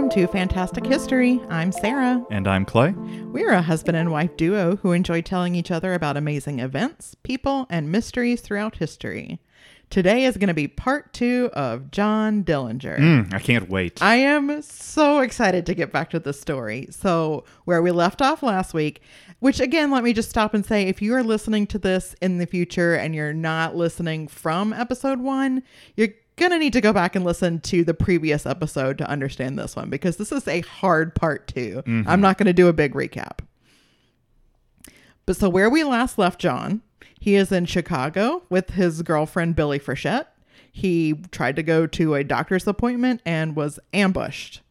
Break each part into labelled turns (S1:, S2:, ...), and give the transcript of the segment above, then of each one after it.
S1: Welcome to Fantastic History. I'm Sarah.
S2: And I'm Clay.
S1: We're a husband and wife duo who enjoy telling each other about amazing events, people, and mysteries throughout history. Today is going to be part two of John Dillinger.
S2: Mm, I can't wait.
S1: I am so excited to get back to the story. So, where we left off last week, which again, let me just stop and say if you are listening to this in the future and you're not listening from episode one, you're going to need to go back and listen to the previous episode to understand this one because this is a hard part 2 i I'm not going to do a big recap. But so, where we last left John, he is in Chicago with his girlfriend, Billie Frechette. He tried to go to a doctor's appointment and was ambushed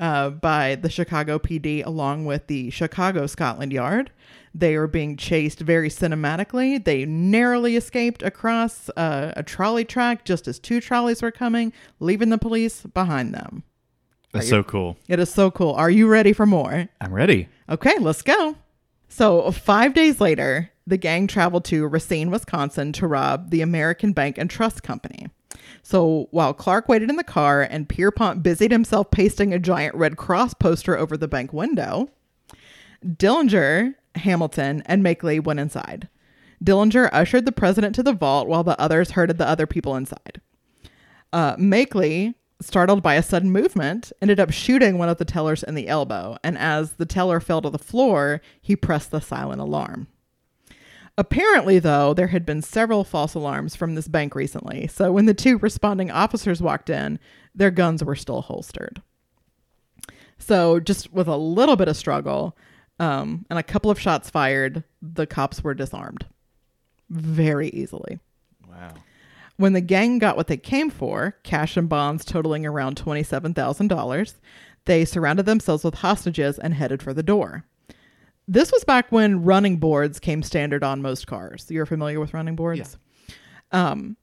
S1: uh, by the Chicago PD along with the Chicago Scotland Yard. They are being chased very cinematically. They narrowly escaped across uh, a trolley track just as two trolleys were coming, leaving the police behind them.
S2: That's so cool.
S1: It is so cool. Are you ready for more?
S2: I'm ready.
S1: Okay, let's go. So, five days later, the gang traveled to Racine, Wisconsin to rob the American Bank and Trust Company. So, while Clark waited in the car and Pierpont busied himself pasting a giant Red Cross poster over the bank window, Dillinger, Hamilton, and Makley went inside. Dillinger ushered the president to the vault while the others herded the other people inside. Uh, Makley, startled by a sudden movement, ended up shooting one of the tellers in the elbow, and as the teller fell to the floor, he pressed the silent alarm. Apparently, though, there had been several false alarms from this bank recently, so when the two responding officers walked in, their guns were still holstered. So, just with a little bit of struggle um, and a couple of shots fired, the cops were disarmed very easily.
S2: Wow.
S1: When the gang got what they came for, cash and bonds totaling around $27,000, they surrounded themselves with hostages and headed for the door. This was back when running boards came standard on most cars. You're familiar with running boards? Yeah. Um,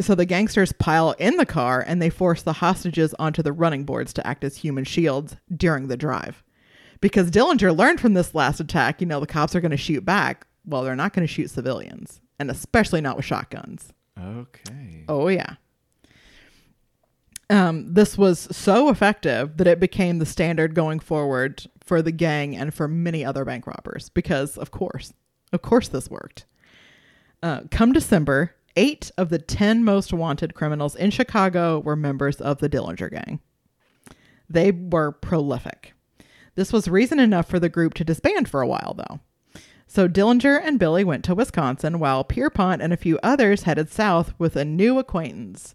S1: so the gangsters pile in the car and they force the hostages onto the running boards to act as human shields during the drive. Because Dillinger learned from this last attack, you know, the cops are going to shoot back. Well, they're not going to shoot civilians, and especially not with shotguns.
S2: Okay.
S1: Oh, yeah. Um, this was so effective that it became the standard going forward for the gang and for many other bank robbers because, of course, of course, this worked. Uh, come December, eight of the 10 most wanted criminals in Chicago were members of the Dillinger gang. They were prolific. This was reason enough for the group to disband for a while, though. So Dillinger and Billie went to Wisconsin while Pierpont and a few others headed south with a new acquaintance,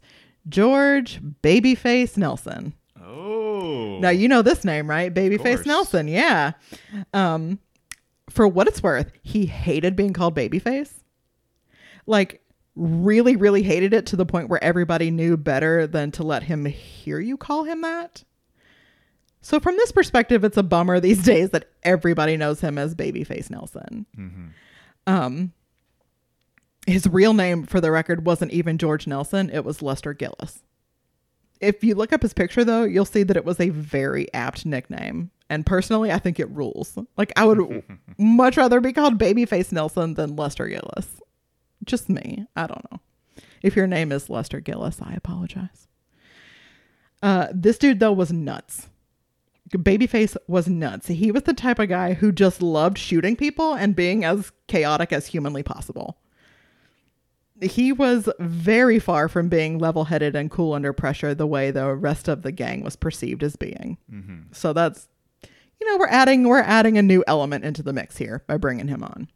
S1: George Babyface Nelson.
S2: Oh.
S1: Now you know this name, right? Babyface. Nelson. Yeah. Um, for what it's worth, he hated being called Babyface. Like, really, really hated it to the point where everybody knew better than to let him hear you call him that. So, from this perspective, it's a bummer these days that everybody knows him as Babyface Nelson. Um, his real name, for the record, wasn't even George Nelson, it was Lester Gillis. If you look up his picture, though, you'll see that it was a very apt nickname. And personally, I think it rules. Like, I would much rather be called Babyface Nelson than Lester Gillis. Just me. I don't know. If your name is Lester Gillis, I apologize. Uh, this dude, though, was nuts. Babyface was nuts. He was the type of guy who just loved shooting people and being as chaotic as humanly possible. He was very far from being level headed and cool under pressure the way the rest of the gang was perceived as being. Mm-hmm. So that's, you know, we're adding we're adding a new element into the mix here by bringing him on.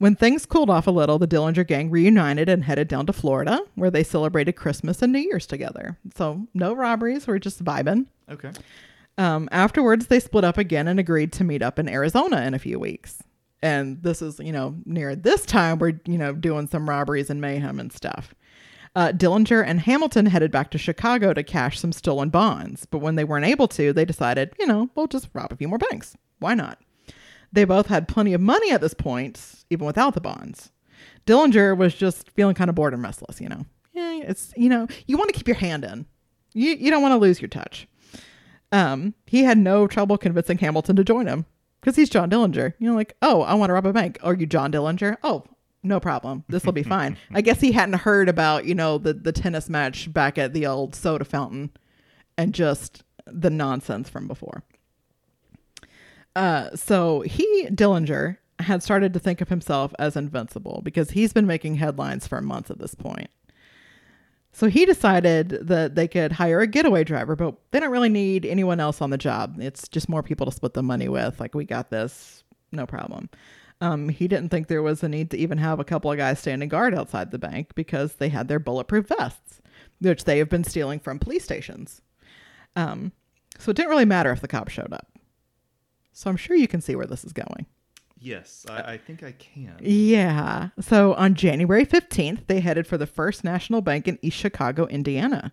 S1: When things cooled off a little, the Dillinger gang reunited and headed down to Florida, where they celebrated Christmas and New Year's together. So no robberies, we're just vibing.
S2: Okay.
S1: Um, afterwards, they split up again and agreed to meet up in Arizona in a few weeks. And this is, you know, near this time we're, you know, doing some robberies and mayhem and stuff. Uh, Dillinger and Hamilton headed back to Chicago to cash some stolen bonds, but when they weren't able to, they decided, you know, we'll just rob a few more banks. Why not? They both had plenty of money at this point, even without the bonds. Dillinger was just feeling kind of bored and restless, you know. Yeah, it's, you know, you want to keep your hand in. You, you don't want to lose your touch. Um, he had no trouble convincing Hamilton to join him because he's John Dillinger. You know, like, oh, I want to rob a bank. Are you John Dillinger? Oh, no problem. This will be fine. I guess he hadn't heard about, you know, the, the tennis match back at the old soda fountain and just the nonsense from before. Uh, so he, Dillinger, had started to think of himself as invincible because he's been making headlines for months at this point. So he decided that they could hire a getaway driver, but they don't really need anyone else on the job. It's just more people to split the money with. Like, we got this, no problem. Um, he didn't think there was a need to even have a couple of guys standing guard outside the bank because they had their bulletproof vests, which they have been stealing from police stations. Um, so it didn't really matter if the cops showed up. So I'm sure you can see where this is going.
S2: Yes, I, I think I can.
S1: Yeah. So on January 15th, they headed for the First National Bank in East Chicago, Indiana.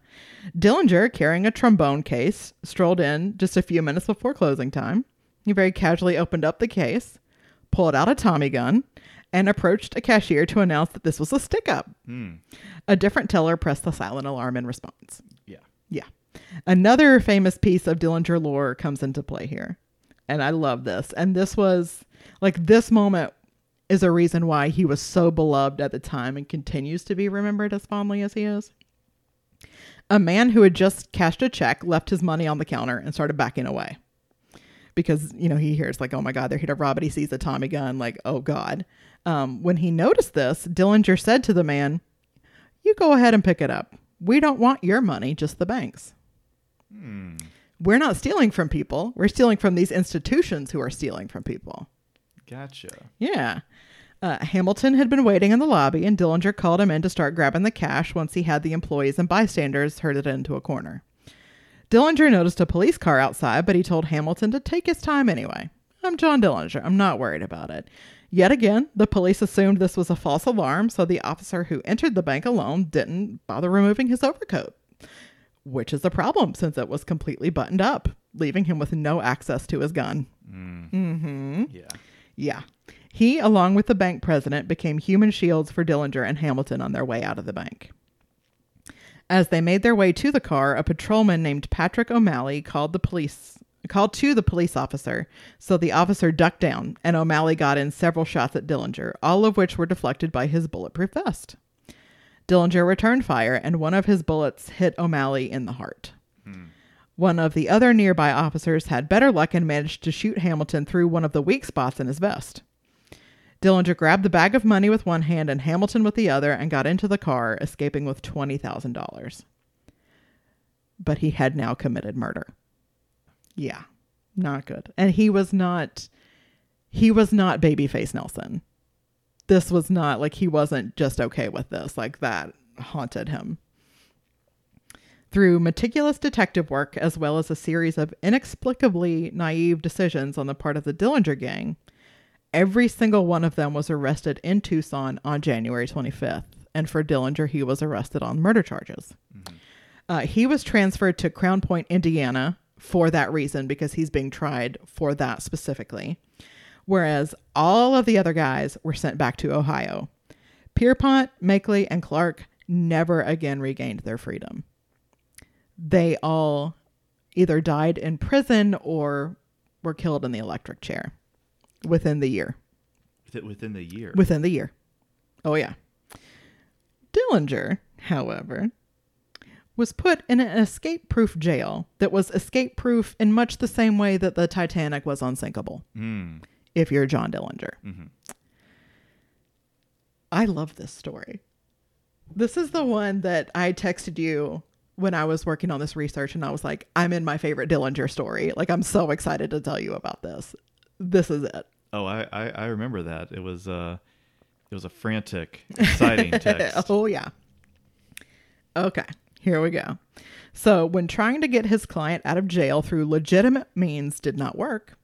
S1: Dillinger, carrying a trombone case, strolled in just a few minutes before closing time. He very casually opened up the case, pulled out a Tommy gun, and approached a cashier to announce that this was a stick up.
S2: Hmm.
S1: A different teller pressed the silent alarm in response.
S2: Yeah.
S1: Yeah. Another famous piece of Dillinger lore comes into play here. And I love this. And this was like this moment is a reason why he was so beloved at the time and continues to be remembered as fondly as he is. A man who had just cashed a check left his money on the counter and started backing away. Because, you know, he hears like, oh my God, they're here to rob it. He sees a Tommy gun, like, oh God. Um, when he noticed this, Dillinger said to the man, You go ahead and pick it up. We don't want your money, just the bank's.
S2: Hmm.
S1: We're not stealing from people. We're stealing from these institutions who are stealing from people.
S2: Gotcha.
S1: Yeah. Uh, Hamilton had been waiting in the lobby, and Dillinger called him in to start grabbing the cash once he had the employees and bystanders herded into a corner. Dillinger noticed a police car outside, but he told Hamilton to take his time anyway. I'm John Dillinger. I'm not worried about it. Yet again, the police assumed this was a false alarm, so the officer who entered the bank alone didn't bother removing his overcoat. Which is a problem since it was completely buttoned up, leaving him with no access to his gun. Mm-hmm.
S2: Yeah.
S1: Yeah. He, along with the bank president, became human shields for Dillinger and Hamilton on their way out of the bank. As they made their way to the car, a patrolman named Patrick O'Malley called the police called to the police officer, so the officer ducked down and O'Malley got in several shots at Dillinger, all of which were deflected by his bulletproof vest. Dillinger returned fire and one of his bullets hit O'Malley in the heart. Hmm. One of the other nearby officers had better luck and managed to shoot Hamilton through one of the weak spots in his vest. Dillinger grabbed the bag of money with one hand and Hamilton with the other and got into the car, escaping with $20,000. But he had now committed murder. Yeah, not good. And he was not he was not babyface Nelson. This was not like he wasn't just okay with this. Like that haunted him. Through meticulous detective work, as well as a series of inexplicably naive decisions on the part of the Dillinger gang, every single one of them was arrested in Tucson on January 25th. And for Dillinger, he was arrested on murder charges. Uh, he was transferred to Crown Point, Indiana for that reason because he's being tried for that specifically. Whereas all of the other guys were sent back to Ohio. Pierpont, Makley, and Clark never again regained their freedom they all either died in prison or were killed in the electric chair within the year.
S2: Within, the year.
S1: Within the year. Oh, yeah. Dillinger, however, was put in an escape proof jail that was escape proof in much the same way that the Titanic was unsinkable,
S2: Hmm.
S1: If you're John Dillinger.
S2: Mhm.
S1: I love this story. This is the one that I texted you when I was working on this research, and I was like, I'm in my favorite Dillinger story. Like, I'm so excited to tell you about this. This is it.
S2: Oh, I, I I remember that. It was uh, it was a frantic, exciting text.
S1: oh, yeah. Okay, here we go. So, when trying to get his client out of jail through legitimate means did not work,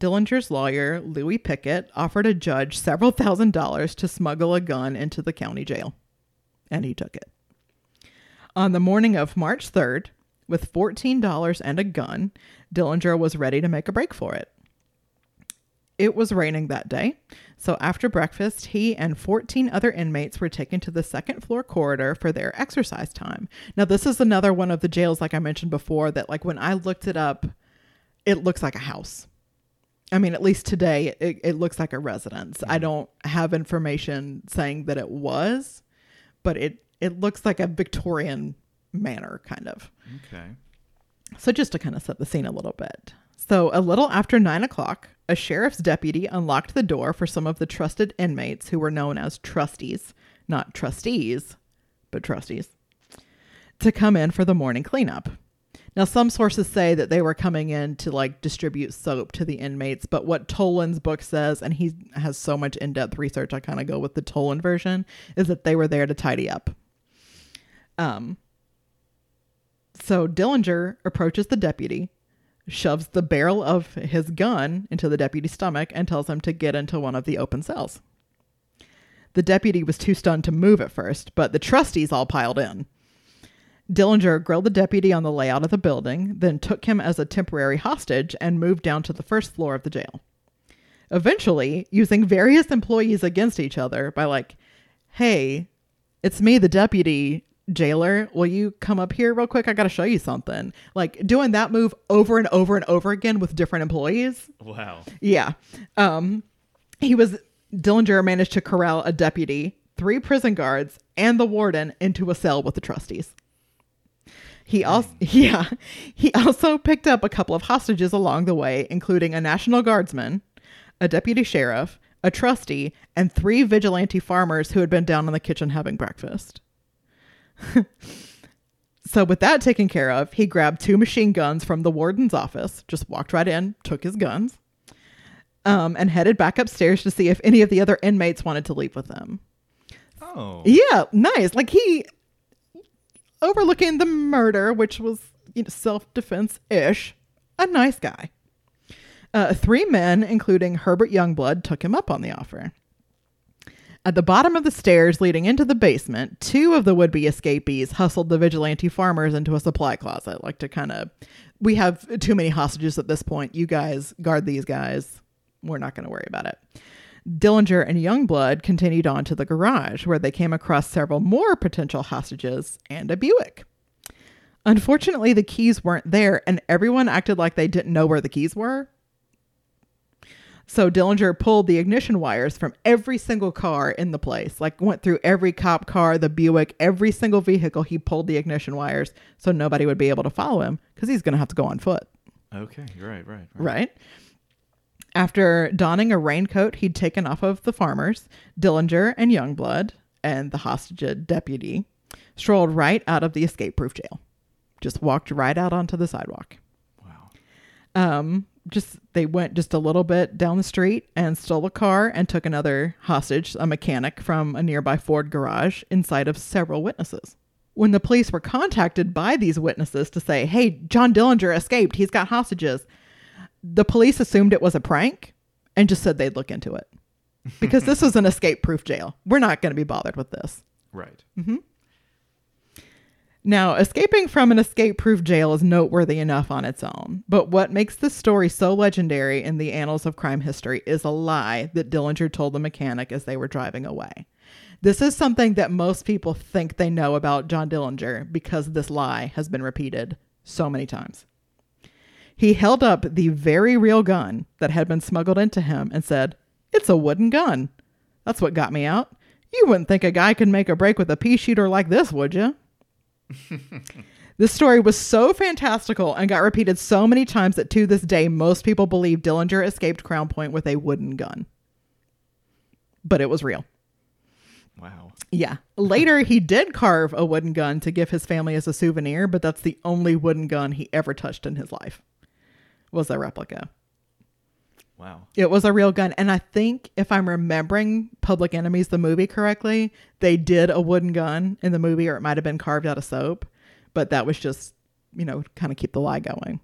S1: Dillinger's lawyer, Louis Piquett, offered a judge several thousand dollars to smuggle a gun into the county jail. And he took it. On the morning of March 3rd, with $14 and a gun, Dillinger was ready to make a break for it. It was raining that day, so after breakfast, he and 14 other inmates were taken to the second floor corridor for their exercise time. Now, this is another one of the jails, like I mentioned before, that, like, when I looked it up, it looks like a house. I mean, at least today, it, it looks like a residence. I mm-hmm. don't have information saying that it was, but it, it looks like a Victorian manor, kind of.
S2: Okay.
S1: So, just to kind of set the scene a little bit. So, a little after nine o'clock, a sheriff's deputy unlocked the door for some of the trusted inmates who were known as trusties, not trustees, but trusties, to come in for the morning cleanup. Now, some sources say that they were coming in to like distribute soap to the inmates, but what Toland's book says, and he has so much in depth research, I kind of go with the Toland version, is that they were there to tidy up. Um, so Dillinger approaches the deputy, shoves the barrel of his gun into the deputy's stomach, and tells him to get into one of the open cells. The deputy was too stunned to move at first, but the trustees all piled in. Dillinger grilled the deputy on the layout of the building, then took him as a temporary hostage and moved down to the first floor of the jail. Eventually, using various employees against each other by like, hey, it's me, the deputy jailer. Will you come up here real quick? I got to show you something. Like doing that move over and over and over again with different employees.
S2: Wow.
S1: Yeah. Um, he was Dillinger managed to corral a deputy, three prison guards, and the warden into a cell with the trustees. He also yeah, he also picked up a couple of hostages along the way, including a National Guardsman, a deputy sheriff, a trustee, and three vigilante farmers who had been down in the kitchen having breakfast. so with that taken care of, he grabbed two machine guns from the warden's office, just walked right in, took his guns, um, and headed back upstairs to see if any of the other inmates wanted to leave with them.
S2: Oh.
S1: Yeah, nice. Like he overlooking the murder, which was you know, self defense ish, a nice guy. Uh, three men, including Herbert Youngblood, took him up on the offer. At the bottom of the stairs leading into the basement, two of the would be escapees hustled the vigilante farmers into a supply closet, like to kind of, we have too many hostages at this point. You guys guard these guys. We're not going to worry about it. Dillinger and Youngblood continued on to the garage, where they came across several more potential hostages and a Buick. Unfortunately, the keys weren't there, and everyone acted like they didn't know where the keys were. So Dillinger pulled the ignition wires from every single car in the place, like went through every cop car, the Buick, every single vehicle. He pulled the ignition wires so nobody would be able to follow him because he's going to have to go on foot.
S2: Okay. Right. Right. Right.
S1: Right. After donning a raincoat he'd taken off of the farmers, Dillinger and Youngblood and the hostage deputy strolled right out of the escape proof jail. Just walked right out onto the sidewalk.
S2: Wow.
S1: Um, just they went just a little bit down the street and stole a car and took another hostage, a mechanic from a nearby Ford garage, inside of several witnesses. When the police were contacted by these witnesses to say, "Hey, John Dillinger escaped. He's got hostages," the police assumed it was a prank and just said they'd look into it because this was an escape-proof jail. We're not going to be bothered with this.
S2: Right. Mm-hmm.
S1: Now, escaping from an escape proof jail is noteworthy enough on its own, but what makes this story so legendary in the annals of crime history is a lie that Dillinger told the mechanic as they were driving away. This is something that most people think they know about John Dillinger because this lie has been repeated so many times. He held up the very real gun that had been smuggled into him and said, It's a wooden gun. That's what got me out. You wouldn't think a guy could make a break with a pea shooter like this, would you? This story was so fantastical and got repeated so many times that to this day, most people believe Dillinger escaped Crown Point with a wooden gun. But it was real.
S2: Wow.
S1: Yeah. Later, he did carve a wooden gun to give his family as a souvenir, but that's the only wooden gun he ever touched in his life. Was a replica.
S2: Wow.
S1: It was a real gun. And I think if I'm remembering Public Enemies, the movie correctly, they did a wooden gun in the movie, or it might have been carved out of soap. But that was just, you know, kind of keep the lie going.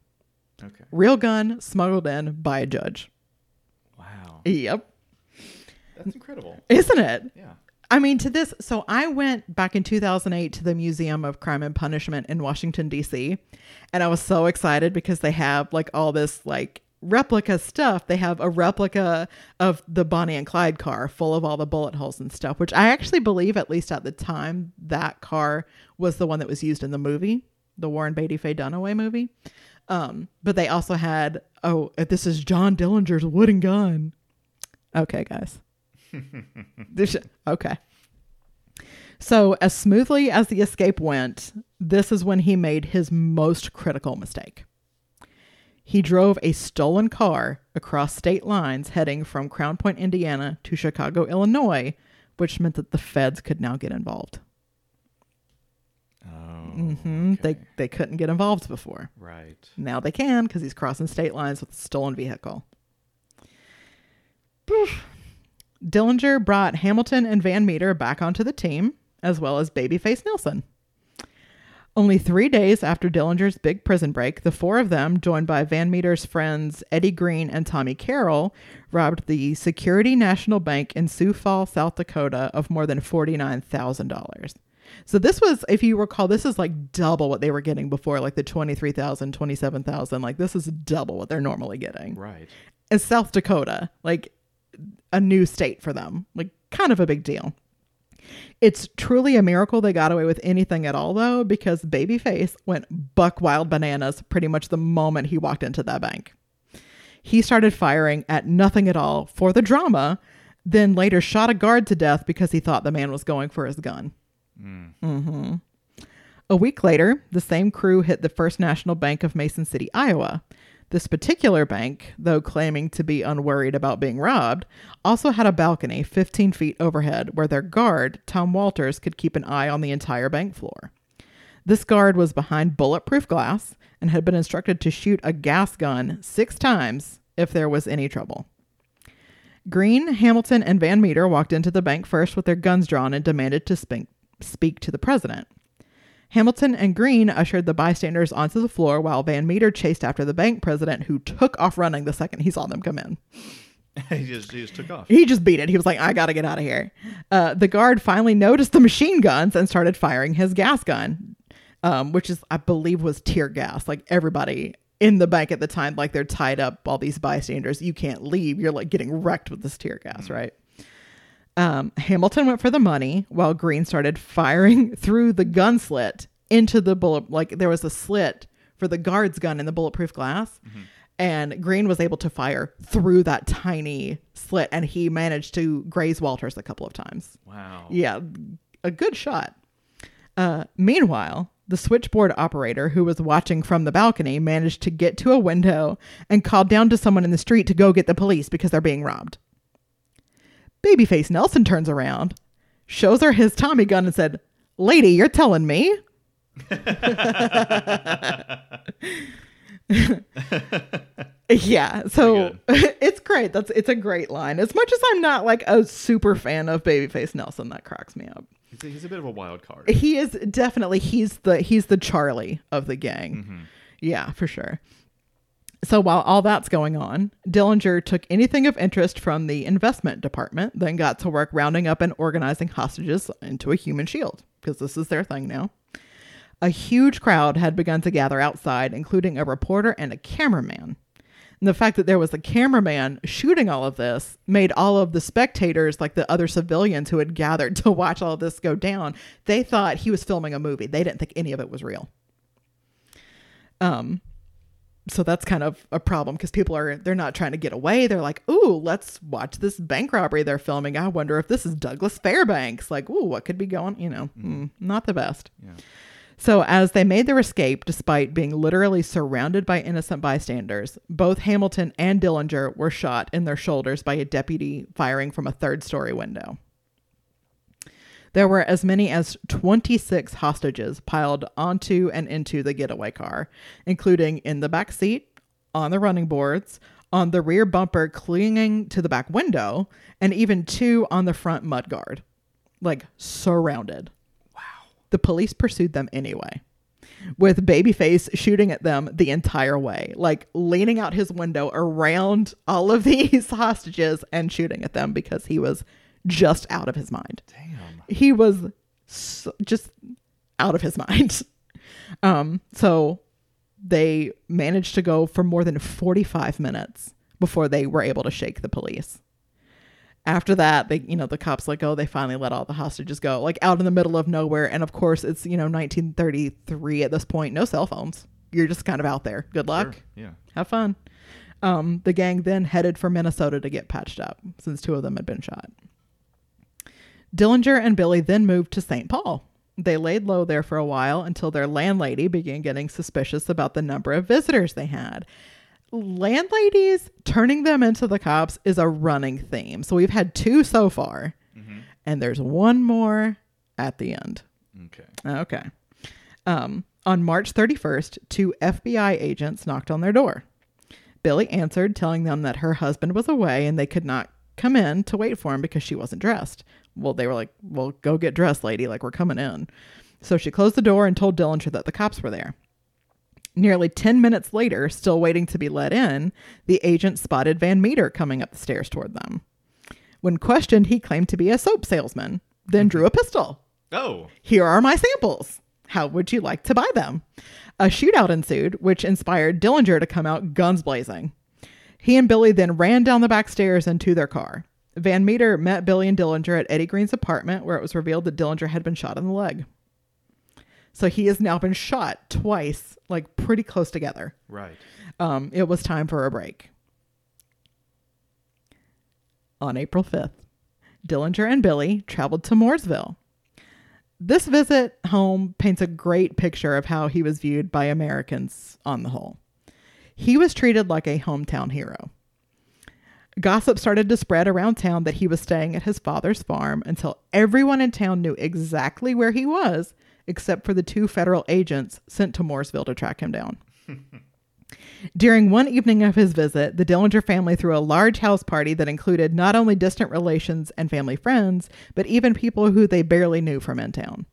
S2: Okay.
S1: Real gun smuggled in by a judge.
S2: Wow.
S1: Yep.
S2: That's incredible.
S1: Isn't it?
S2: Yeah.
S1: I mean, to this, so I went back in 2008 to the Museum of Crime and Punishment in Washington, D.C. And I was so excited because they have like all this like replica stuff. They have a replica of the Bonnie and Clyde car full of all the bullet holes and stuff, which I actually believe, at least at the time, that car was the one that was used in the movie, the Warren Beatty Faye Dunaway movie. Um, but they also had, oh, this is John Dillinger's wooden gun. Okay, guys. This- okay. So, as smoothly as the escape went, this is when he made his most critical mistake. He drove a stolen car across state lines heading from Crown Point, Indiana to Chicago, Illinois, which meant that the feds could now get involved.
S2: Oh.
S1: hmm They
S2: okay.
S1: they couldn't get involved before.
S2: Right.
S1: Now they can because he's crossing state lines with a stolen vehicle. Poof. Dillinger brought Hamilton and Van Meter back onto the team, as well as Babyface Nelson. Only three days after Dillinger's big prison break, the four of them, joined by Van Meter's friends Eddie Green and Tommy Carroll, robbed the Security National Bank in Sioux Falls, South Dakota, of more than $49,000. So this was, if you recall, this is like double what they were getting before, like the 23,000, 27,000. Like this is double what they're normally getting.
S2: Right.
S1: It's South Dakota, like a new state for them, like kind of a big deal. It's truly a miracle they got away with anything at all, though, because Babyface went buck wild bananas pretty much the moment he walked into that bank. He started firing at nothing at all for the drama, then later shot a guard to death because he thought the man was going for his gun. mm-hmm. A week later, the same crew hit the First National Bank of Mason City, Iowa. This particular bank, though claiming to be unworried about being robbed, also had a balcony 15 feet overhead where their guard, Tom Walters, could keep an eye on the entire bank floor. This guard was behind bulletproof glass and had been instructed to shoot a gas gun six times if there was any trouble. Green, Hamilton, and Van Meter walked into the bank first with their guns drawn and demanded to speak, to the president. Hamilton and Green ushered the bystanders onto the floor while Van Meter chased after the bank president, who took off running the second he saw them come in.
S2: he just he just took off.
S1: He just beat it. He was like, I got to get out of here. Uh, the guard finally noticed the machine guns and started firing his gas gun, um, which is, I believe, was tear gas. Like everybody in the bank at the time, like they're tied up, all these bystanders. You can't leave. You're like getting wrecked with this tear gas, right? Um, Hamilton went for the money while Green started firing through the gun slit into the bullet. Like there was a slit for the guard's gun in the bulletproof glass. And Green was able to fire through that tiny slit, and he managed to graze Walters a couple of times.
S2: Wow.
S1: Yeah, a good shot. Uh, meanwhile, the switchboard operator who was watching from the balcony managed to get to a window and called down to someone in the street to go get the police because they're being robbed. Babyface Nelson turns around, shows her his Tommy gun, and said, Lady, you're telling me? yeah, so it's great. That's it's a great line. As much as I'm not like a super fan of Babyface Nelson, that cracks me up.
S2: He's a, he's a bit of a wild card.
S1: He is definitely he's the he's the Charlie of the gang. Mm-hmm. Yeah, for sure. So while all that's going on, Dillinger took anything of interest from the investment department, then got to work rounding up and organizing hostages into a human shield, because this is their thing now. A huge crowd had begun to gather outside, including a reporter and a cameraman. And the fact that there was a cameraman shooting all of this made all of the spectators, like the other civilians who had gathered to watch all this go down, they thought he was filming a movie. They didn't think any of it was real. Um, so that's kind of a problem because people are they're not trying to get away. They're like, "Ooh, let's watch this bank robbery they're filming. I wonder if this is Douglas Fairbanks. Like, ooh, what could be going? You know, mm, not the best."
S2: Yeah.
S1: So, as they made their escape, despite being literally surrounded by innocent bystanders, both Hamilton and Dillinger were shot in their shoulders by a deputy firing from a third story window. There were as many as 26 hostages piled onto and into the getaway car, including in the back seat, on the running boards, on the rear bumper clinging to the back window, and even two on the front mudguard. Like surrounded. Wow. The police pursued them anyway, with Babyface shooting at them the entire way, like leaning out his window around all of these hostages and shooting at them because he was just out of his mind.
S2: Damn.
S1: He was so, just out of his mind. Um, so they managed to go for more than 45 minutes before they were able to shake the police after that they you know the cops let go they finally let all the hostages go like out in the middle of nowhere and of course it's you know 1933 at this point no cell phones you're just kind of out there good luck
S2: Sure. Yeah.
S1: have fun um, the gang then headed for minnesota to get patched up since two of them had been shot dillinger and billie then moved to st paul They laid low there for a while until their landlady began getting suspicious about the number of visitors they had. Landladies turning them into the cops is a running theme. So we've had two so far, and there's one more at the end.
S2: Okay.
S1: Okay. Um, on March 31st, two FBI agents knocked on their door. Billie answered, telling them that her husband was away and they could not come in to wait for him because she wasn't dressed. Well, they were like, Well, go get dressed, lady. Like, we're coming in. So she closed the door and told Dillinger that the cops were there. Nearly 10 minutes later, still waiting to be let in, the agent spotted Van Meter coming up the stairs toward them. When questioned, he claimed to be a soap salesman, then drew a pistol.
S2: Oh.
S1: Here are my samples. How would you like to buy them? A shootout ensued, which inspired Dillinger to come out guns blazing. He and Billie then ran down the back stairs and to their car. Van Meter met Billie and Dillinger at Eddie Green's apartment, where it was revealed that Dillinger had been shot in the leg. So he has now been shot twice, like pretty close together.
S2: Right.
S1: Um, it was time for a break. On April 5th, Dillinger and Billie traveled to Mooresville. This visit home paints a great picture of how he was viewed by Americans on the whole. He was treated like a hometown hero. Gossip started to spread around town that he was staying at his father's farm until everyone in town knew exactly where he was, except for the two federal agents sent to Mooresville to track him down. During one evening of his visit, the Dillinger family threw a large house party that included not only distant relations and family friends, but even people who they barely knew from in town.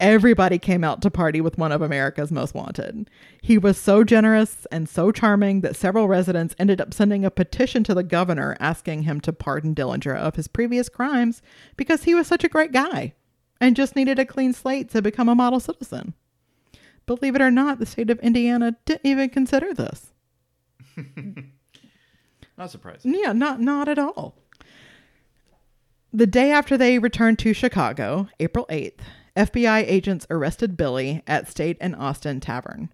S1: Everybody came out to party with one of America's most wanted. He was so generous and so charming that several residents ended up sending a petition to the governor asking him to pardon Dillinger of his previous crimes because he was such a great guy and just needed a clean slate to become a model citizen. Believe it or not, the state of Indiana didn't even consider this.
S2: Not surprising.
S1: Yeah, not not at all. The day after they returned to Chicago, April 8th, FBI agents arrested Billie at State and Austin Tavern.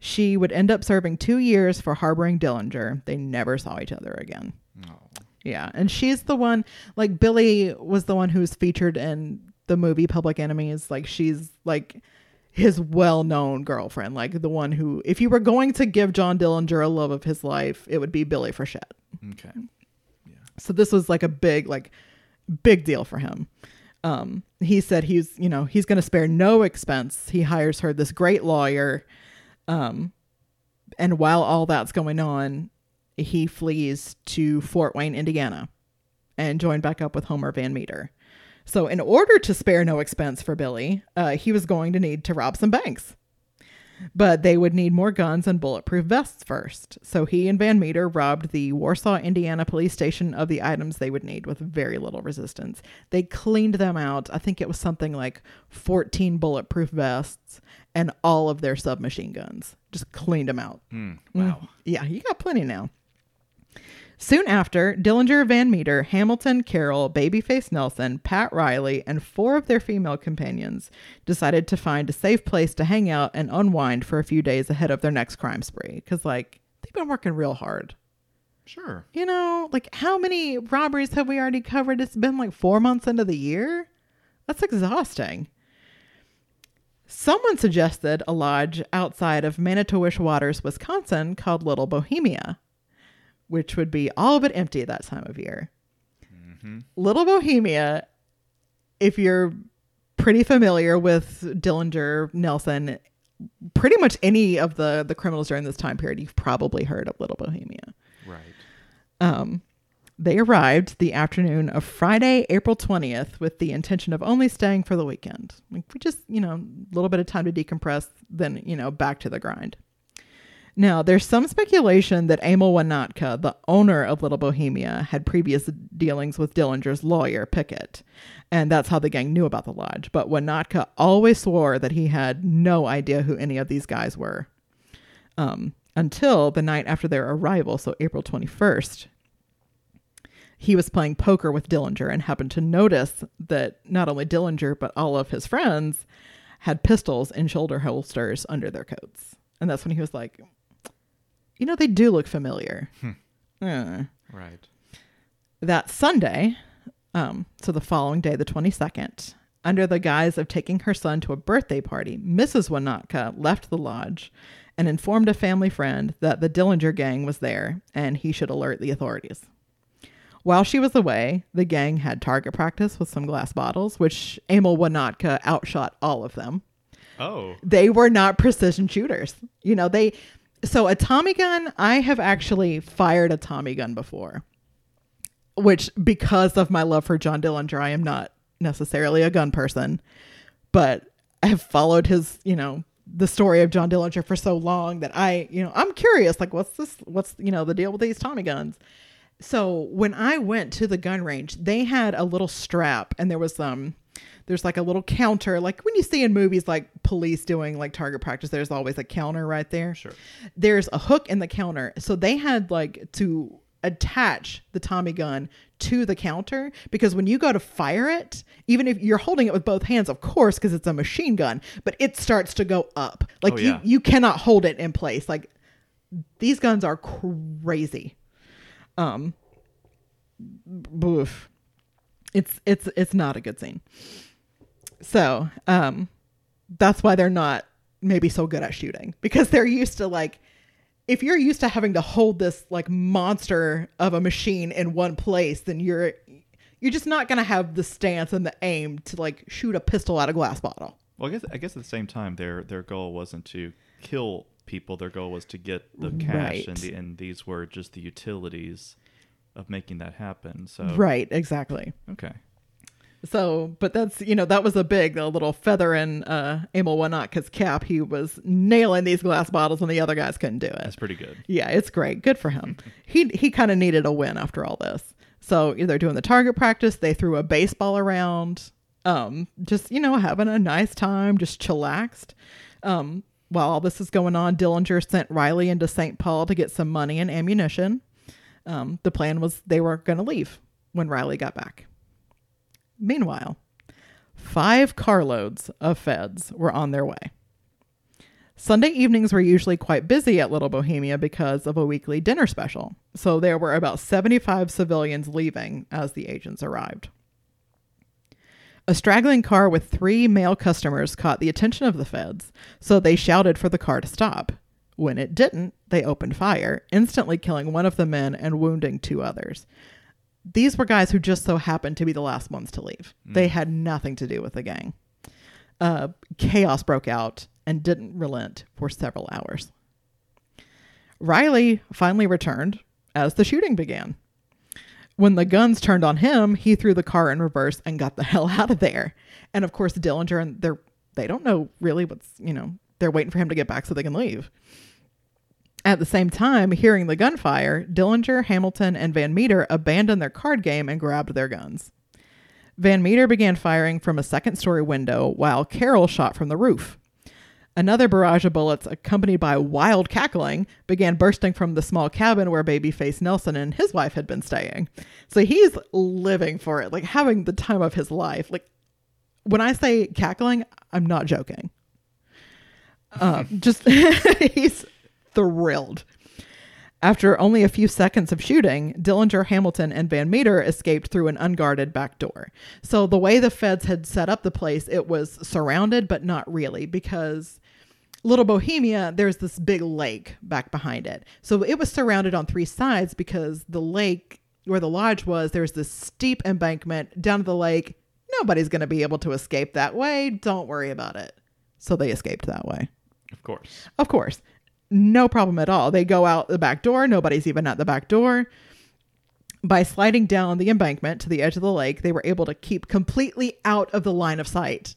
S1: She would end up serving two years for harboring Dillinger. They never saw each other again.
S2: Oh.
S1: Yeah, and she's the one like Billie was the one who was featured in the movie Public Enemies. Like she's like his well-known girlfriend, like the one who if you were going to give John Dillinger a love of his life, it would be Billie Frechette.
S2: Okay. Yeah.
S1: So this was like a big like big deal for him. Um he said he's, you know, he's going to spare no expense. He hires her this great lawyer. Um and while all that's going on, he flees to Fort Wayne, Indiana and joined back up with Homer Van Meter. So in order to spare no expense for Billie, uh, he was going to need to rob some banks. But they would need more guns and bulletproof vests first. So he and Van Meter robbed the Warsaw, Indiana police station of the items they would need with very little resistance. They cleaned them out. I think it was something like 14 bulletproof vests and all of their submachine guns. Just cleaned them out.
S2: Hmm. Wow.
S1: Mm, yeah, you got plenty now. Soon after, Dillinger, Van Meter, Hamilton, Carroll, Babyface Nelson, Pat Riley, and four of their female companions decided to find a safe place to hang out and unwind for a few days ahead of their next crime spree. Because, like, they've been working real hard.
S2: Sure.
S1: You know, like, how many robberies have we already covered? It's been like four months into the year. That's exhausting. Someone suggested a lodge outside of Manitowish Waters, Wisconsin called Little Bohemia, which would be all but empty at that time of year. Little Bohemia, if you're pretty familiar with Dillinger, Nelson, pretty much any of the the criminals during this time period, you've probably heard of Little Bohemia.
S2: Right.
S1: Um, they arrived the afternoon of Friday, April 20th, with the intention of only staying for the weekend. Like, we just, you know, a little bit of time to decompress, then, you know, back to the grind. Now, there's some speculation that Emil Wanatka, the owner of Little Bohemia, had previous dealings with Dillinger's lawyer, Piquett, and that's how the gang knew about the lodge. But Wanatka always swore that he had no idea who any of these guys were. Um, until the night after their arrival, so April 21st, he was playing poker with Dillinger and happened to notice that not only Dillinger, but all of his friends had pistols in shoulder holsters under their coats. And that's when he was like, you know, they do look familiar. Uh.
S2: Right.
S1: That Sunday, um, so the following day, the 22nd, under the guise of taking her son to a birthday party, Mrs. Wanatka left the lodge and informed a family friend that the Dillinger gang was there and he should alert the authorities. While she was away, the gang had target practice with some glass bottles, which Emil Wanatka outshot all of them.
S2: Oh,
S1: They were not precision shooters. You know, they so a Tommy gun, I have actually fired a Tommy gun before. Which because of my love for John Dillinger, I am not necessarily a gun person, but I have followed his, you know, the story of John Dillinger for so long that I, you know, I'm curious like what's this what's, you know, the deal with these Tommy guns? So when I went to the gun range, they had a little strap and there was um there's like a little counter like when you see in movies like police doing like target practice there's always a counter right there.
S2: Sure.
S1: There's a hook in the counter. So they had like to attach the Tommy gun to the counter because when you go to fire it, even if you're holding it with both hands, of course, because it's a machine gun, but it starts to go up. Like
S2: Oh,
S1: you you cannot hold it in place. Like these guns are crazy. Um boof. It's it's it's not a good scene. So, um that's why they're not maybe so good at shooting because they're used to like if you're used to having to hold this like monster of a machine in one place, then you're you're just not gonna have the stance and the aim to like shoot a pistol out of glass bottle.
S2: Well, I guess I guess at the same time, their their goal wasn't to kill people. Their goal was to get the cash,
S1: Right.
S2: and the, and these were just the utilities of making that happen. So
S1: Right, exactly.
S2: okay,
S1: So, but that's you know that was a big a little feather in uh, Emil Wanatka's cap. He was nailing these glass bottles, and the other guys couldn't do it.
S2: that's pretty good.
S1: Yeah, it's great. Good for him. he he kind of needed a win after all this. So they're doing the target practice. They threw a baseball around. Um, just you know having a nice time, just chillaxed. Um, while all this is going on, Dillinger sent Riley into St. Paul to get some money and ammunition. Um, the plan was they were going to leave when Riley got back. Meanwhile, five carloads of feds were on their way. Sunday evenings were usually quite busy at Little Bohemia because of a weekly dinner special, so there were about 75 civilians leaving as the agents arrived. A straggling car with three male customers caught the attention of the feds, so they shouted for the car to stop. When it didn't, they opened fire, instantly killing one of the men and wounding two others. These were guys who just so happened to be the last ones to leave. They had nothing to do with the gang. Uh, chaos broke out and didn't relent for several hours. Riley finally returned as the shooting began. When the guns turned on him, he threw the car in reverse and got the hell out of there. And of course, Dillinger and they're they don't know really what's you know they're waiting for him to get back so they can leave. At the same time, hearing the gunfire, Dillinger, Hamilton, and Van Meter abandoned their card game and grabbed their guns. Van Meter began firing from a second story window while Carroll shot from the roof. Another barrage of bullets, accompanied by wild cackling, began bursting from the small cabin where babyface Nelson and his wife had been staying. So he's living for it, like having the time of his life. Like when I say cackling, I'm not joking. Um, just he's thrilled. After only a few seconds of shooting, Dillinger, Hamilton, and Van Meter escaped through an unguarded back door. So the way the feds had set up the place, it was surrounded, but not really, because Little Bohemia, there's this big lake back behind it. So it was surrounded on three sides because the lake where the lodge was, there's this steep embankment down to the lake. Nobody's going to be able to escape that way. Don't worry about it. So they escaped that way.
S2: Of course.
S1: Of course. No problem at all. They go out the back door. Nobody's even at the back door. By sliding down the embankment to the edge of the lake, they were able to keep completely out of the line of sight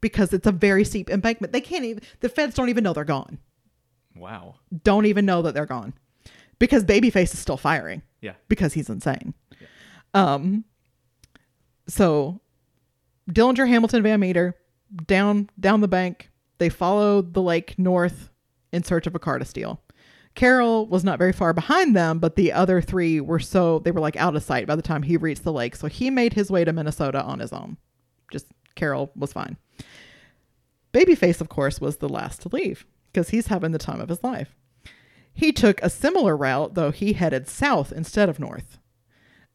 S1: because it's a very steep embankment. They can't even, the feds don't even know they're gone.
S2: Wow.
S1: Don't even know that they're gone because Babyface is still firing
S2: Yeah.
S1: because he's insane. Yeah. Um, so Dillinger, Hamilton, Van Meter down down the bank. They follow the lake north in search of a car to steal. Carroll was not very far behind them, but the other three were so they were like out of sight by the time he reached the lake. So he made his way to Minnesota on his own. Just Carroll was fine. Babyface, of course, was the last to leave because he's having the time of his life. He took a similar route, though he headed south instead of north.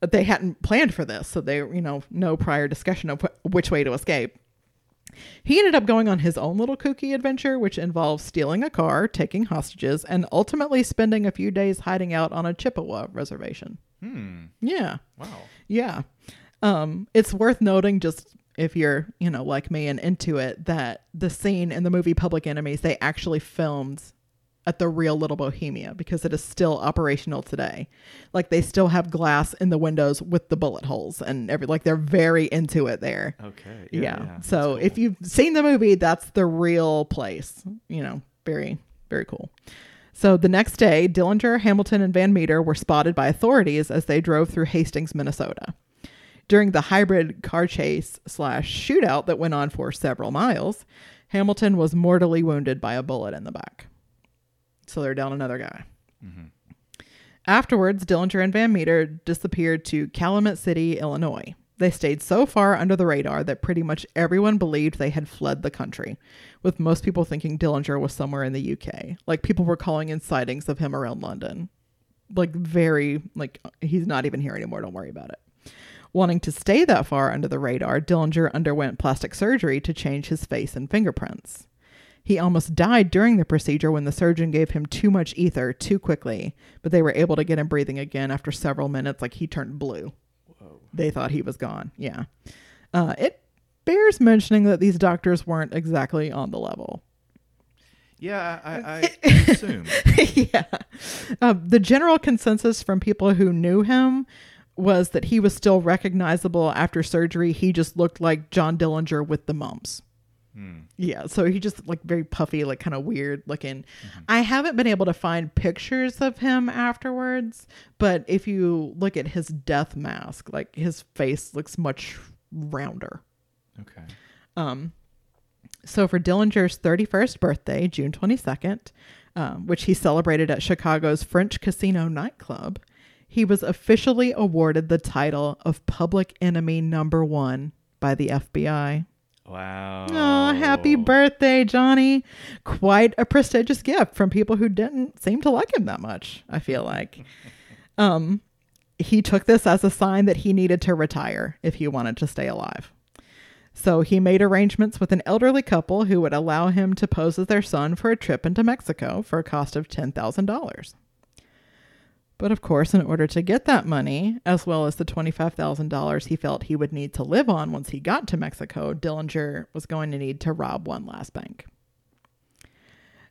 S1: They hadn't planned for this, so they, you know, no prior discussion of wh- which way to escape. He ended up going on his own little kooky adventure, which involves stealing a car, taking hostages, and ultimately spending a few days hiding out on a Chippewa reservation.
S2: Hmm.
S1: Yeah.
S2: Wow.
S1: Yeah. Um, it's worth noting just if you're, you know, like me and into it, that the scene in the movie Public Enemies, they actually filmed at the real Little Bohemia because it is still operational today. Like they still have glass in the windows with the bullet holes and every like they're very into it there.
S2: Okay.
S1: Yeah. So
S2: That's
S1: if you've seen the movie, that's the real place. You know, very, very cool. So the next day, Dillinger, Hamilton, and Van Meter were spotted by authorities as they drove through Hastings, Minnesota. During the hybrid car chase slash shootout that went on for several miles, Hamilton was mortally wounded by a bullet in the back. So they're down another guy.
S2: Mhm.
S1: Afterwards, Dillinger and Van Meter disappeared to Calumet City, Illinois. They stayed so far under the radar that pretty much everyone believed they had fled the country, with most people thinking Dillinger was somewhere in the UK. Like people were calling in sightings of him around London. Like very like he's not even here anymore, don't worry about it. Wanting to stay that far under the radar, Dillinger underwent plastic surgery to change his face and fingerprints. He almost died during the procedure when the surgeon gave him too much ether too quickly, but they were able to get him breathing again after several minutes, like he turned blue.
S2: Whoa.
S1: They thought he was gone. Yeah. Uh, it bears mentioning that these doctors weren't exactly on the level.
S2: Yeah, I, I, assume.
S1: yeah. Uh, the general consensus from people who knew him was that he was still recognizable after surgery. He just looked like John Dillinger with the mumps.
S2: Hmm.
S1: Yeah, so he just like very puffy, like kind of weird looking. I haven't been able to find pictures of him afterwards, but if you look at his death mask, like his face looks much rounder.
S2: Okay.
S1: Um, so for Dillinger's 31st birthday, June 22nd, um, which he celebrated at Chicago's French Casino nightclub, he was officially awarded the title of Public Enemy Number One by the FBI.
S2: Wow.
S1: Oh, happy birthday, Johnny. Quite a prestigious gift from people who didn't seem to like him that much, I feel like. um, he took this as a sign that he needed to retire if he wanted to stay alive. So he made arrangements with an elderly couple who would allow him to pose as their son for a trip into Mexico for a cost of $10,000. But of course, in order to get that money, as well as the $25,000 he felt he would need to live on once he got to Mexico, Dillinger was going to need to rob one last bank.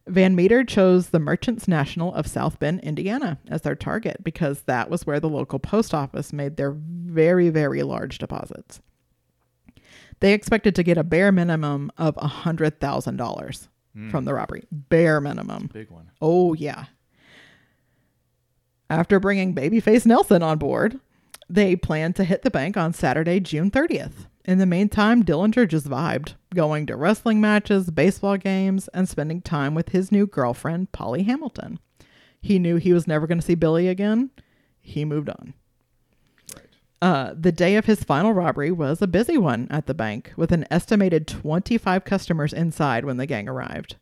S1: Van Meter chose the Merchants National of South Bend, Indiana as their target because that was where the local post office made their very, very large deposits. They expected to get a bare minimum of $100,000
S2: Hmm.
S1: from the robbery. Bare minimum.
S2: Big one.
S1: Oh, yeah. After bringing Babyface Nelson on board, they planned to hit the bank on Saturday, June 30th. In the meantime, Dillinger just vibed, going to wrestling matches, baseball games, and spending time with his new girlfriend, Polly Hamilton. He knew he was never going to see Billie again. He moved on.
S2: Right.
S1: Uh, the day of his final robbery was a busy one at the bank, with an estimated 25 customers inside when the gang arrived.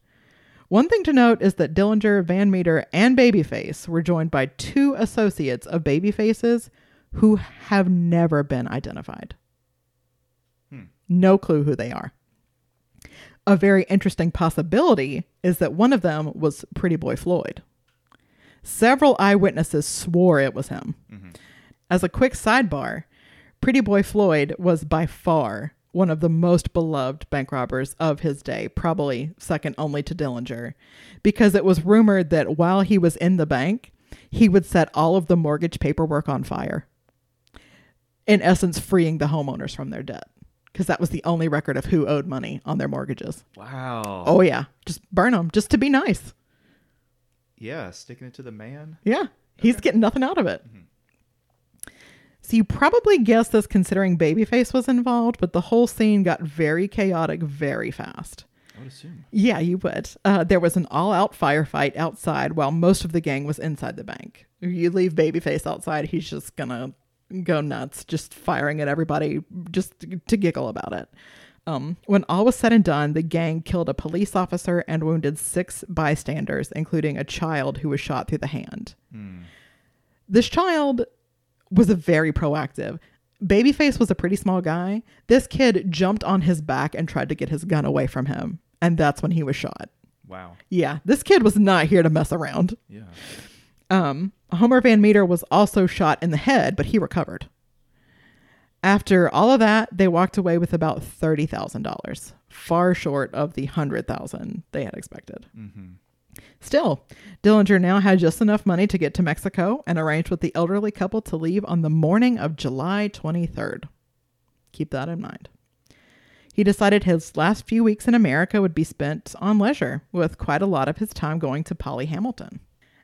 S1: One thing to note is that Dillinger, Van Meter, and Babyface were joined by two associates of Babyface's who have never been identified.
S2: Hmm.
S1: No clue who they are. A very interesting possibility is that one of them was Pretty Boy Floyd. Several eyewitnesses swore it was him.
S2: Mhm.
S1: As a quick sidebar, Pretty Boy Floyd was by far one of the most beloved bank robbers of his day, probably second only to Dillinger, because it was rumored that while he was in the bank, he would set all of the mortgage paperwork on fire. In essence, freeing the homeowners from their debt, because that was the only record of who owed money on their mortgages.
S2: Wow.
S1: Oh, yeah. Just burn them, just to be nice.
S2: Yeah, sticking it to the man.
S1: Yeah, he's getting nothing out of it. So you probably guessed this considering Babyface was involved, but the whole scene got very chaotic very fast.
S2: I would assume.
S1: Yeah, you would. Uh, there was an all-out firefight outside while most of the gang was inside the bank. You leave Babyface outside, he's just gonna go nuts, just firing at everybody, just to giggle about it. Um, when all was said and done, the gang killed a police officer and wounded six bystanders, including a child who was shot through the hand.
S2: Hmm.
S1: This child was a very proactive. Babyface was a pretty small guy. This kid jumped on his back and tried to get his gun away from him. And that's when he was shot.
S2: Wow.
S1: Yeah, this kid was not here to mess around.
S2: Yeah.
S1: Um, Homer Van Meter was also shot in the head, but he recovered. After all of that, they walked away with about thirty thousand dollars, far short of the hundred thousand they had expected.
S2: Mm-hmm.
S1: Still, Dillinger now had just enough money to get to Mexico and arranged with the elderly couple to leave on the morning of July 23rd. Keep that in mind. He decided his last few weeks in America would be spent on leisure, with quite a lot of his time going to Polly Hamilton.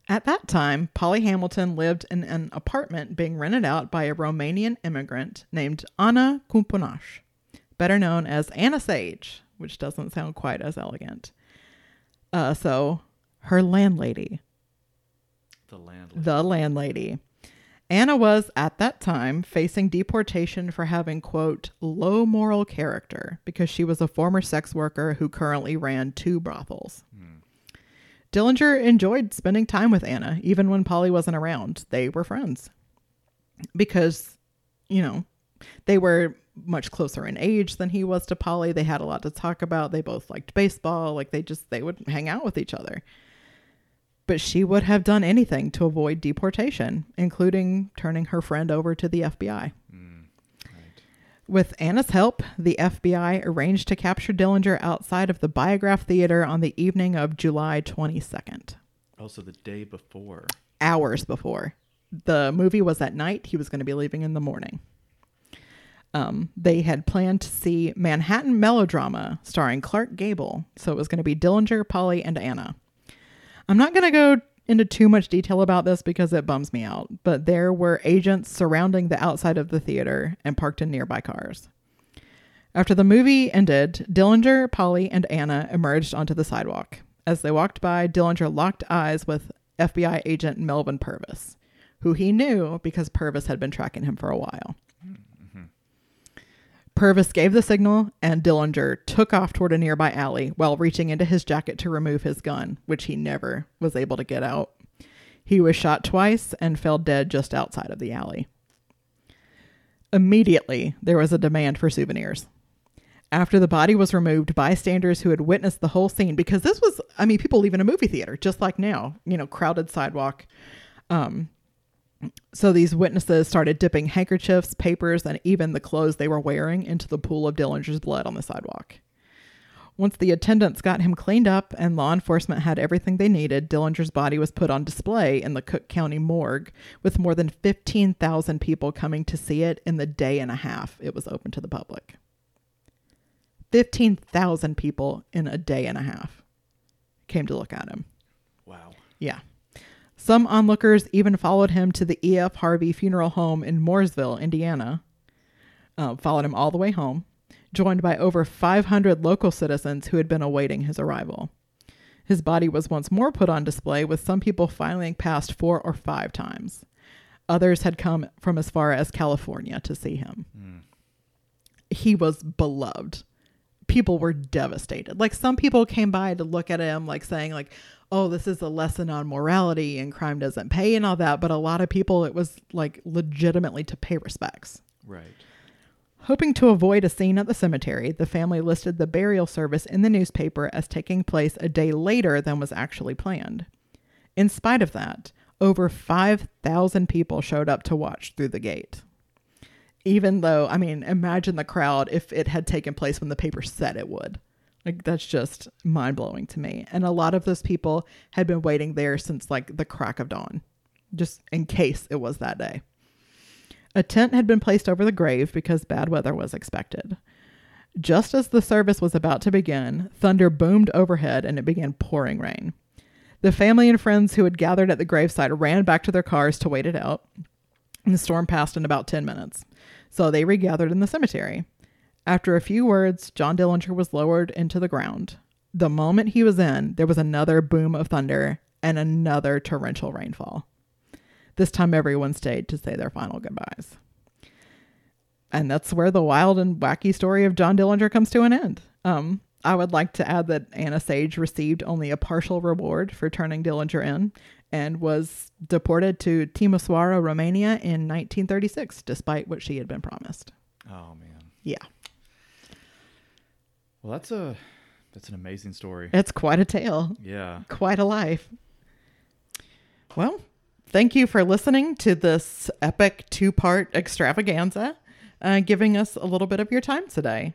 S1: At that time, Polly Hamilton lived in an apartment being rented out by a Romanian immigrant named Anna Cumpănaș, better known as Anna Sage, which doesn't sound quite as elegant. Uh, so, her landlady,
S2: The landlord.
S1: the landlady. Anna was, at that time, facing deportation for having, quote, low moral character because she was a former sex worker who currently ran two brothels. Hmm. Dillinger enjoyed spending time with Anna, even when Polly wasn't around. They were friends because, you know, they were much closer in age than he was to Polly. They had a lot to talk about. They both liked baseball. Like they just, they would hang out with each other but she would have done anything to avoid deportation, including turning her friend over to the FBI.
S2: Mm. Right.
S1: With Anna's help, the FBI arranged to capture Dillinger outside of the Biograph Theater on the evening of July 22nd,
S2: Also, the day before.
S1: hours before. The movie was at night. He was going to be leaving in the morning. Um, they had planned to see Manhattan Melodrama starring Clark Gable. So it was going to be Dillinger, Polly, and Anna. I'm not going to go into too much detail about this because it bums me out, but there were agents surrounding the outside of the theater and parked in nearby cars. After the movie ended, Dillinger, Polly, and Anna emerged onto the sidewalk. As they walked by, Dillinger locked eyes with FBI agent Melvin Purvis, who he knew because Purvis had been tracking him for a while. Purvis gave the signal, and Dillinger took off toward a nearby alley while reaching into his jacket to remove his gun, which he never was able to get out. He was shot twice and fell dead just outside of the alley. Immediately, there was a demand for souvenirs. After the body was removed, bystanders who had witnessed the whole scene, because this was, I mean, people leave in a movie theater, just like now, you know, crowded sidewalk. Um, so these witnesses started dipping handkerchiefs, papers, and even the clothes they were wearing into the pool of Dillinger's blood on the sidewalk. Once the attendants got him cleaned up and law enforcement had everything they needed, Dillinger's body was put on display in the Cook County morgue with more than 15,000 people coming to see it in the day and a half it was open to the public. 15,000 people in a day and a half came to look at him.
S2: Wow.
S1: Yeah. Some onlookers even followed him to the E.F. Harvey Funeral Home in Mooresville, Indiana, uh, followed him all the way home, joined by over 500 local citizens who had been awaiting his arrival. His body was once more put on display, with some people filing past four or five times. Others had come from as far as California to see him. He was beloved. People were devastated. Like some people came by to look at him, like saying, like, "Oh, this is a lesson on morality and crime doesn't pay and all that." But a lot of people, it was like legitimately to pay respects.
S2: Right.
S1: Hoping to avoid a scene at the cemetery, the family listed the burial service in the newspaper as taking place a day later than was actually planned. In spite of that, over 5,000 people showed up to watch through the gate. Even though, I mean, imagine the crowd if it had taken place when the paper said it would. Like, that's just mind blowing to me. And a lot of those people had been waiting there since like the crack of dawn, just in case it was that day. A tent had been placed over the grave because bad weather was expected. Just as the service was about to begin, thunder boomed overhead and it began pouring rain. The family and friends who had gathered at the gravesite ran back to their cars to wait it out. And the storm passed in about 10 minutes. So they regathered in the cemetery. After a few words, John Dillinger was lowered into the ground. The moment he was in, there was another boom of thunder and another torrential rainfall. This time, everyone stayed to say their final goodbyes. And that's where the wild and wacky story of John Dillinger comes to an end. Um, I would like to add that Anna Sage received only a partial reward for turning Dillinger in and was deported to Timisoara, Romania in 1936, despite what she had been promised.
S2: Oh man.
S1: Yeah,
S2: Well, that's a that's an amazing story.
S1: it's quite a tale,
S2: Yeah.
S1: quite a life. Well, thank you for listening to this epic two part extravaganza, uh, giving us a little bit of your time today.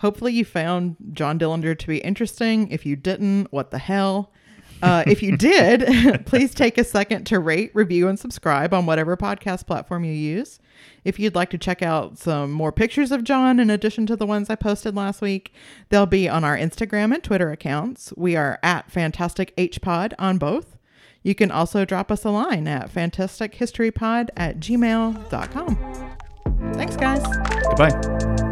S1: Hopefully, you found John Dillinger to be interesting. If you didn't, what the hell? Uh, if you did, please take a second to rate, review, and subscribe on whatever podcast platform you use. If you'd like to check out some more pictures of John in addition to the ones I posted last week, they'll be on our Instagram and Twitter accounts. We are at Fantastic H Pod on both. You can also drop us a line at fantastichistorypod at gmail.com. Thanks, guys.
S2: Goodbye.